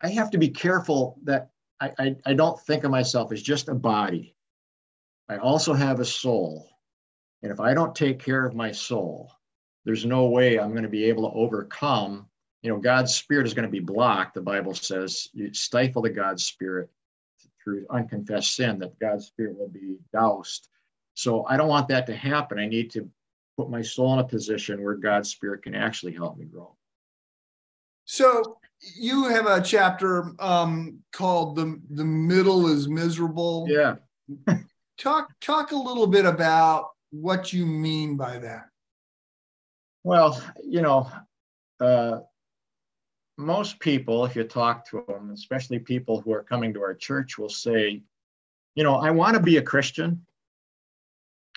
[SPEAKER 2] I have to be careful that I, I, I don't think of myself as just a body. I also have a soul. And if I don't take care of my soul, there's no way I'm going to be able to overcome. You know, God's spirit is going to be blocked. The Bible says you stifle the God's spirit through unconfessed sin, that God's spirit will be doused. So I don't want that to happen. I need to put my soul in a position where God's spirit can actually help me grow.
[SPEAKER 1] So you have a chapter um, called the the middle is miserable.
[SPEAKER 2] Yeah. [laughs]
[SPEAKER 1] talk talk a little bit about what you mean by that.
[SPEAKER 2] Well, you know, uh, most people, if you talk to them, especially people who are coming to our church, will say, you know, I want to be a Christian.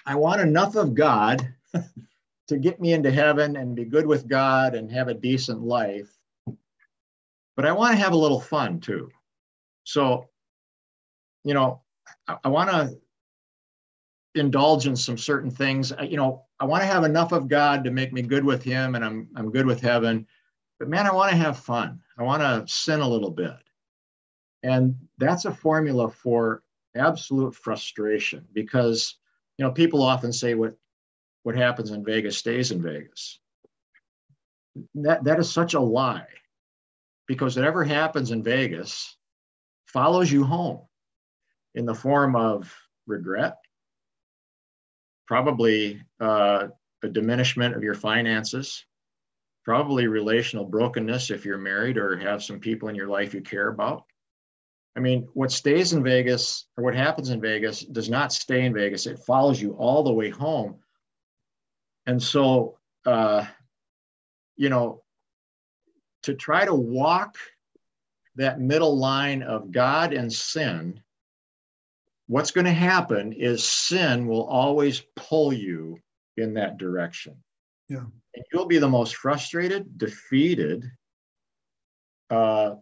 [SPEAKER 2] I want enough of God [laughs] to get me into heaven and be good with God and have a decent life but I want to have a little fun too. So, you know, I, I want to indulge in some certain things. I, you know, I want to have enough of God to make me good with Him, and I'm I'm good with heaven. But man, I want to have fun. I want to sin a little bit, and that's a formula for absolute frustration because you know people often say what what happens in Vegas stays in Vegas. That that is such a lie because whatever happens in Vegas follows you home in the form of regret, probably uh, a diminishment of your finances, probably relational brokenness if you're married or have some people in your life you care about. I mean, what stays in Vegas or what happens in Vegas does not stay in Vegas. It follows you all the way home. And so, uh, you know, to try to walk that middle line of God and sin, what's going to happen is sin will always pull you in that direction.
[SPEAKER 1] Yeah.
[SPEAKER 2] And you'll be the most frustrated, defeated, uh,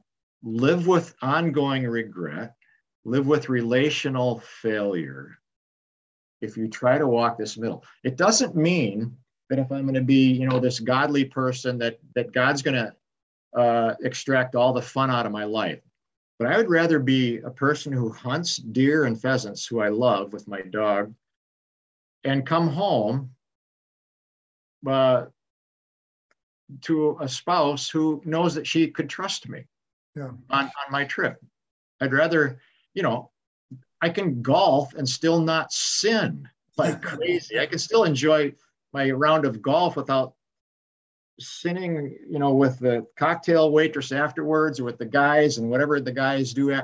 [SPEAKER 2] live with ongoing regret, live with relational failure if you try to walk this middle. It doesn't mean that if I'm going to be, you know, this godly person that that God's going to uh, extract all the fun out of my life. But I would rather be a person who hunts deer and pheasants, who I love with my dog, and come home uh, to a spouse who knows that she could trust me
[SPEAKER 1] yeah.
[SPEAKER 2] on, on my trip. I'd rather, you know, I can golf and still not sin like [laughs] crazy. I can still enjoy my round of golf without sinning, you know, with the cocktail waitress afterwards or with the guys and whatever the guys do.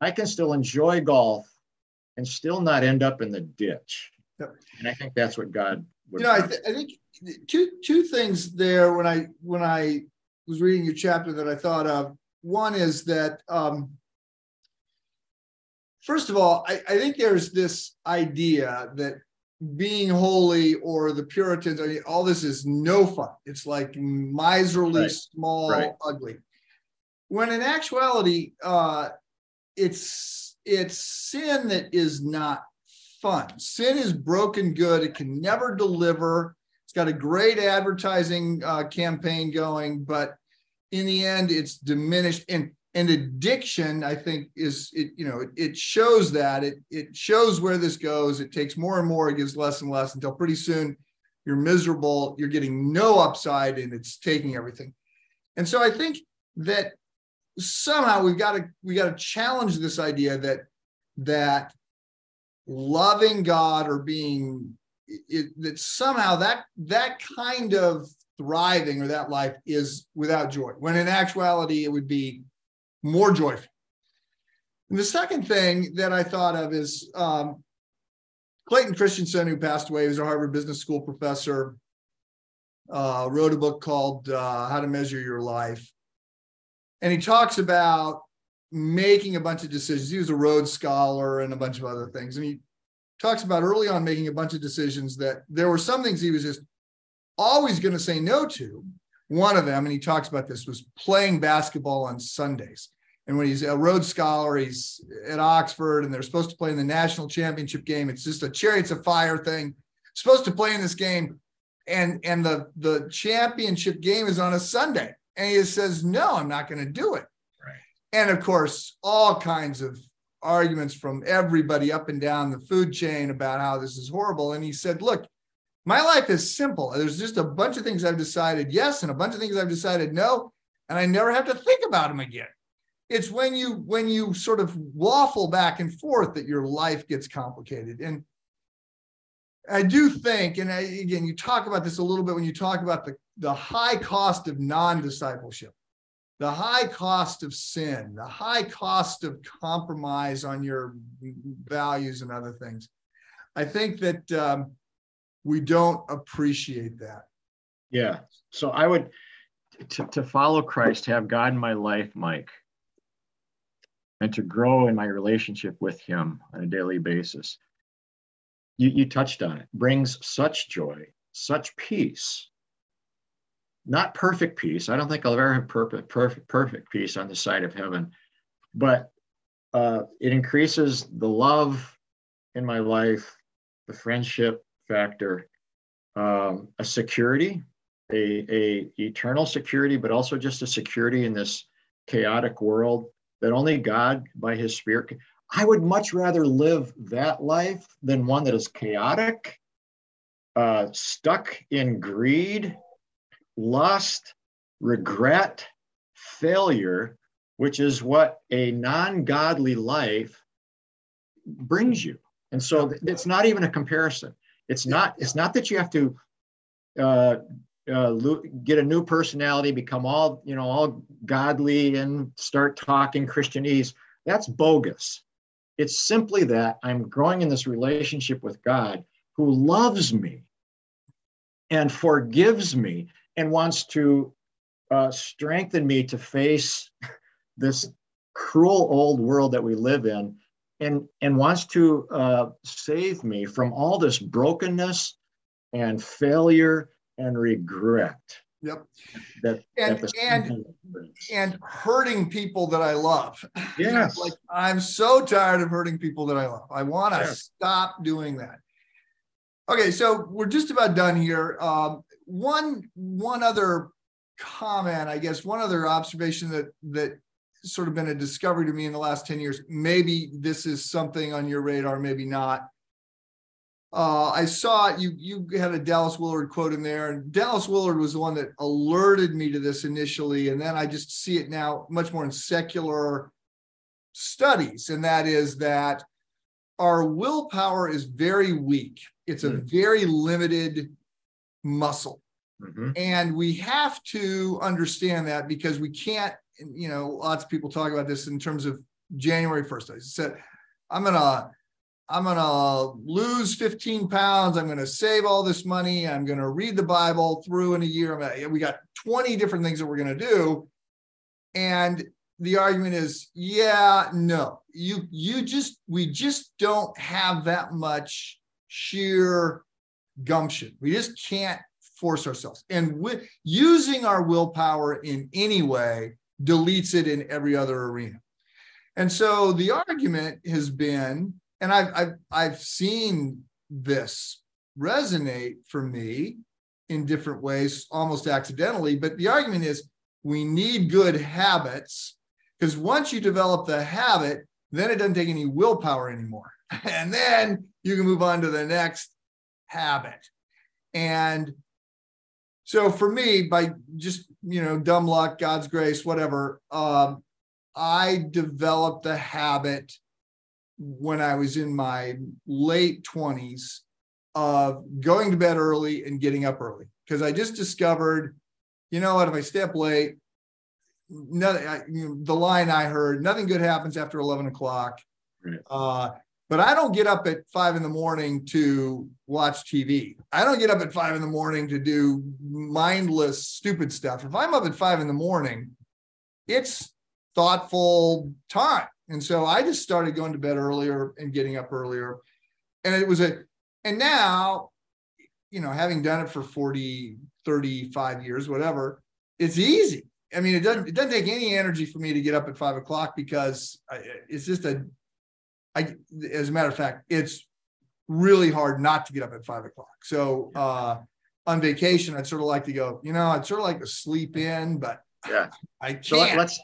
[SPEAKER 2] I can still enjoy golf and still not end up in the ditch. Yep. And I think that's what God.
[SPEAKER 1] you know, I, th- I think two two things there when I when I was reading your chapter that I thought of. One is that um, first of all, I, I think there's this idea that being holy or the Puritans, I mean, all this is no fun. It's like miserly, right. small, right. ugly. When in actuality, uh, it's it's sin that is not fun. Sin is broken good. It can never deliver. It's got a great advertising uh, campaign going, but in the end, it's diminished. And and addiction i think is it you know it, it, shows that it it shows where this goes. It takes more and more it gives less and less until pretty soon you're miserable you're getting no upside and it's taking everything. And so i think that somehow we've got to we got to challenge this idea that that loving god or being it, that somehow that that kind of thriving or that life is without joy when in actuality it would be more joyful. And the second thing that I thought of is um, Clayton Christensen, who passed away, he was a Harvard Business School professor, uh, wrote a book called uh, How to Measure Your Life. And he talks about making a bunch of decisions. He was a Rhodes Scholar and a bunch of other things. And he talks about early on making a bunch of decisions that there were some things he was just always going to say no to. One of them, and he talks about this, was playing basketball on Sundays. And when he's a Rhodes Scholar, he's at Oxford, and they're supposed to play in the national championship game. It's just a chariots of fire thing. Supposed to play in this game, and and the the championship game is on a Sunday, and he says, "No, I'm not going to do it."
[SPEAKER 2] Right.
[SPEAKER 1] And of course, all kinds of arguments from everybody up and down the food chain about how this is horrible. And he said, "Look, my life is simple. There's just a bunch of things I've decided yes, and a bunch of things I've decided no, and I never have to think about them again." It's when you when you sort of waffle back and forth that your life gets complicated. And i do think and I, again you talk about this a little bit when you talk about the the high cost of non-discipleship the high cost of sin the high cost of compromise on your values and other things. I think that um, we don't appreciate that.
[SPEAKER 2] Yeah. So i would to, to follow christ have god in my life mike and to grow in my relationship with him on a daily basis. You, you touched on it, brings such joy, such peace. Not perfect peace. I don't think I'll ever have perfect, perfect, perfect peace on the side of heaven, but uh, it increases the love in my life, the friendship factor, um, a security, a, a eternal security, but also just a security in this chaotic world that only God by his spirit I would much rather live that life than one that is chaotic, uh, stuck in greed, lust, regret, failure, which is what a non godly life brings you. And so it's not even a comparison. It's not, it's not that you have to uh, uh, get a new personality, become all you know, all godly, and start talking Christianese. That's bogus. It's simply that I'm growing in this relationship with God, who loves me and forgives me and wants to uh, strengthen me to face [laughs] this cruel old world that we live in and and wants to uh, save me from all this brokenness and failure and regret
[SPEAKER 1] yep.
[SPEAKER 2] that,
[SPEAKER 1] and that and, and hurting people that i love.
[SPEAKER 2] Yes.
[SPEAKER 1] Like i'm so tired of hurting people that i love. I want to yes. stop doing that. Okay so we're just about done here. Um, one one other comment i guess one other observation that that sort of been a discovery to me in the last 10 years. Maybe this is something on your radar, maybe not. Uh, I saw you you had a Dallas Willard quote in there, and Dallas Willard was the one that alerted me to this initially, and then I just see it now much more in secular studies, and that is that our willpower is very weak. It's a mm-hmm. very limited muscle. Mm-hmm. And we have to understand that because we can't you know, lots of people talk about this in terms of January 1st. I said, I'm gonna I'm gonna lose 15 pounds. I'm gonna save all this money. I'm gonna read the Bible through in a year. We got 20 different things that we're gonna do. And the argument is, yeah, no, you you just we just don't have that much sheer gumption. We just can't force ourselves. And with using our willpower in any way deletes it in every other arena. And so the argument has been, and I've, I've, I've seen this resonate for me in different ways, almost accidentally, but the argument is we need good habits because once you develop the habit, then it doesn't take any willpower anymore. [laughs] And then you can move on to the next habit. And so for me, by just you know dumb luck, God's grace, whatever, um, I developed the habit when I was in my late twenties of going to bed early and getting up early because I just discovered, you know what, if I stay up late, nothing. I, you know, the line I heard, nothing good happens after eleven o'clock. Right. Uh, but I don't get up at five in the morning to watch TV. I don't get up at five in the morning to do mindless, stupid stuff. If I'm up at five in the morning, it's thoughtful time. And so I just started going to bed earlier and getting up earlier. And it was a, and now, you know, having done it for 40, 35 years, whatever, it's easy. I mean, it doesn't, it doesn't take any energy for me to get up at five o'clock because it's just a I, as a matter of fact, it's really hard not to get up at five o'clock. So uh, on vacation, I'd sort of like to go, you know, I'd sort of like to sleep in, but
[SPEAKER 2] yeah,
[SPEAKER 1] I can't.
[SPEAKER 2] So let's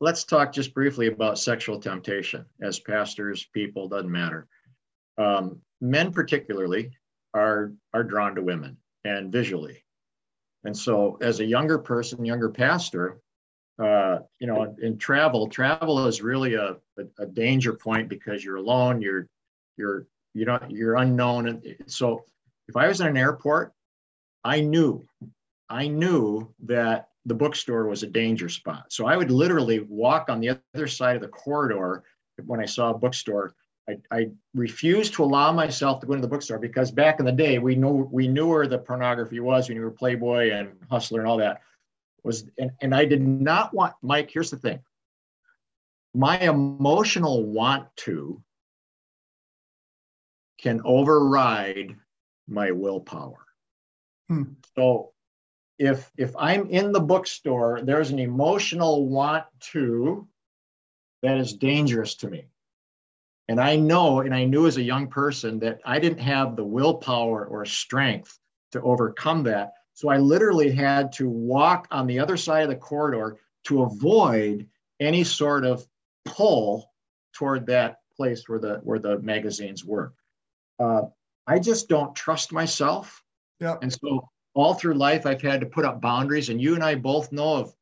[SPEAKER 2] let's talk just briefly about sexual temptation. As pastors, people doesn't matter. Um, men particularly are are drawn to women and visually, and so as a younger person, younger pastor, uh, you know, in travel, travel is really a, a, a, danger point because you're alone, you're, you're, you know, you're unknown. And so if I was in an airport, I knew, I knew that the bookstore was a danger spot. So I would literally walk on the other side of the corridor when I saw a bookstore. I, I refused to allow myself to go into the bookstore because back in the day, we knew we knew where the pornography was when you were Playboy and Hustler and all that was and, and I did not want Mike, here's the thing. My emotional want to can override my willpower. Hmm. So if if I'm in the bookstore, there's an emotional want to that is dangerous to me. And I know, and I knew as a young person that I didn't have the willpower or strength to overcome that. So I literally had to walk on the other side of the corridor to avoid any sort of pull toward that place where the where the magazines were. Uh, I just don't trust myself.
[SPEAKER 1] Yeah.
[SPEAKER 2] And so all through life, I've had to put up boundaries. And you and I both know of,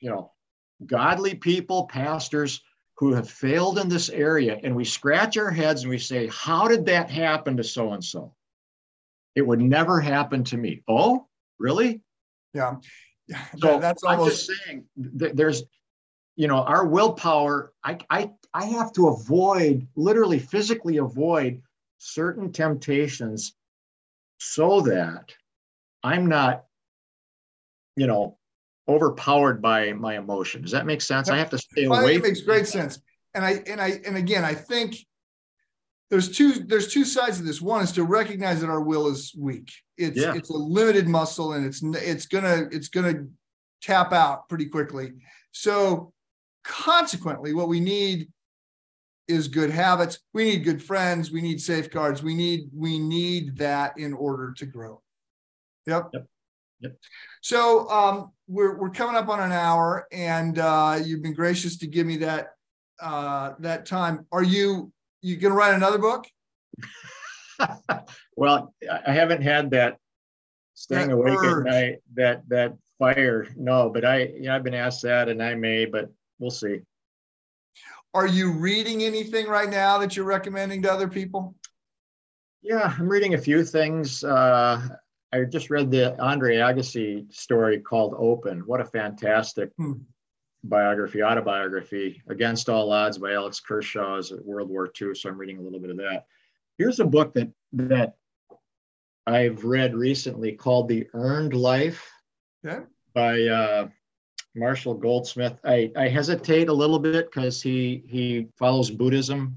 [SPEAKER 2] you know, godly people, pastors who have failed in this area. And we scratch our heads and we say, How did that happen to so and so? It would never happen to me. Oh, Really?
[SPEAKER 1] Yeah.
[SPEAKER 2] So that's almost. I'm just saying there's, you know, our willpower. I I I have to avoid, literally, physically avoid certain temptations, so that I'm not, you know, overpowered by my emotion. Does that make sense? I have to stay well, away.
[SPEAKER 1] It makes great sense. And I and I and again, I think there's two there's two sides of this. One is to recognize that our will is weak. It's yeah. it's a limited muscle, and it's it's gonna it's gonna tap out pretty quickly. So consequently, what we need is good habits. We need good friends. We need safeguards. We need we need that in order to grow. Yep. Yep. yep. So um, we're we're coming up on an hour, and uh, you've been gracious to give me that uh, that time. Are you you going to write another book? [laughs]
[SPEAKER 2] well, I haven't had that staying that awake urge. at night, that that fire. No, but I you know, I've been asked that, and I may, but we'll see.
[SPEAKER 1] Are you reading anything right now that you're recommending to other people?
[SPEAKER 2] Yeah, I'm reading a few things. Uh, I just read the Andre Agassi story called Open. What a fantastic hmm biography, autobiography, Against All Odds by Alex Kershaw is World War II. So I'm reading a little bit of that. Here's a book that that I've read recently called The Earned Life yeah. by uh, Marshall Goldsmith. I, I hesitate a little bit because he he follows Buddhism,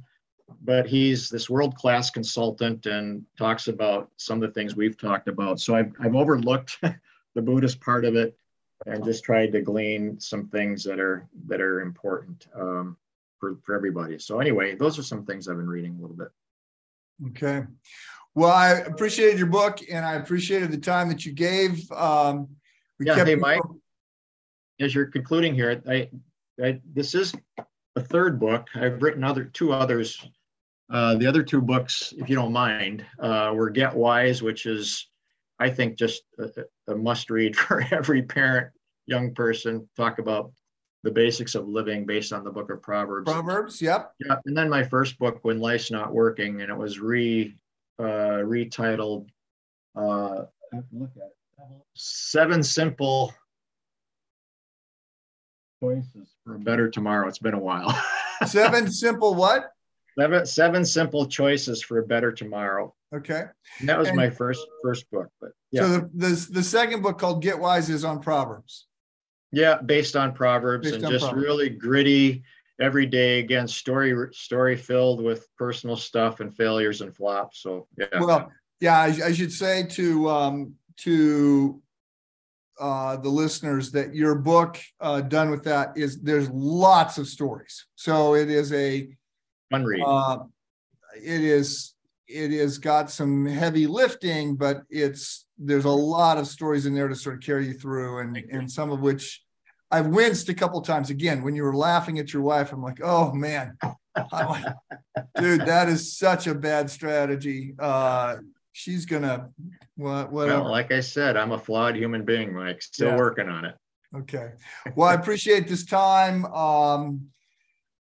[SPEAKER 2] but he's this world-class consultant and talks about some of the things we've talked about. So I've, I've overlooked [laughs] the Buddhist part of it and just tried to glean some things that are that are important um, for for everybody. So anyway, those are some things I've been reading a little bit.
[SPEAKER 1] Okay. Well, I appreciated your book and I appreciated the time that you gave. Um,
[SPEAKER 2] we yeah, hey, Mike, as you're concluding here, I, I, this is a third book. I've written other two others. Uh, the other two books, if you don't mind, uh, were Get Wise, which is I think just a, a must read [laughs] for every parent, young person. Talk about the basics of living based on the book of Proverbs.
[SPEAKER 1] Proverbs, yep.
[SPEAKER 2] Yeah, and then my first book, When Life's Not Working, and it was re uh, retitled. Uh, look at it. Seven simple choices for a better tomorrow. It's been a while. [laughs]
[SPEAKER 1] Seven simple what?
[SPEAKER 2] Seven, seven simple choices for a better tomorrow.
[SPEAKER 1] Okay.
[SPEAKER 2] And that was and, my first first book, but yeah.
[SPEAKER 1] So the, the, the second book called Get Wise is on Proverbs.
[SPEAKER 2] Yeah, based on Proverbs based and on just Proverbs. really gritty every day again story story filled with personal stuff and failures and flops. So yeah.
[SPEAKER 1] Well, yeah, I, I should say to um to uh, the listeners that your book uh, done with that is there's lots of stories so it is a
[SPEAKER 2] fun read uh,
[SPEAKER 1] it is it has got some heavy lifting, but it's there's a lot of stories in there to sort of carry you through, and and some of which I've winced a couple times. Again, when you were laughing at your wife, I'm like, oh man, like, dude, that is such a bad strategy. Uh, she's gonna what whatever.
[SPEAKER 2] Well, like I said, I'm a flawed human being, Mike. Still yeah. working on it.
[SPEAKER 1] Okay. Well, I appreciate this time. Um,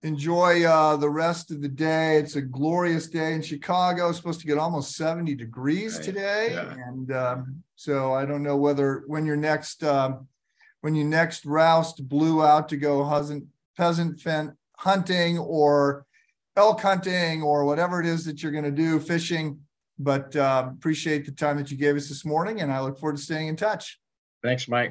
[SPEAKER 1] enjoy uh, the rest of the day. It's a glorious day in Chicago. It's supposed to get almost 70 degrees right. today. Yeah. And um, so I don't know whether when you're next um, when you next roust blue out to go peasant peasant hunting or elk hunting or whatever it is that you're going to do, fishing. But uh, appreciate the time that you gave us this morning, and I look forward to staying in touch.
[SPEAKER 2] Thanks, Mike.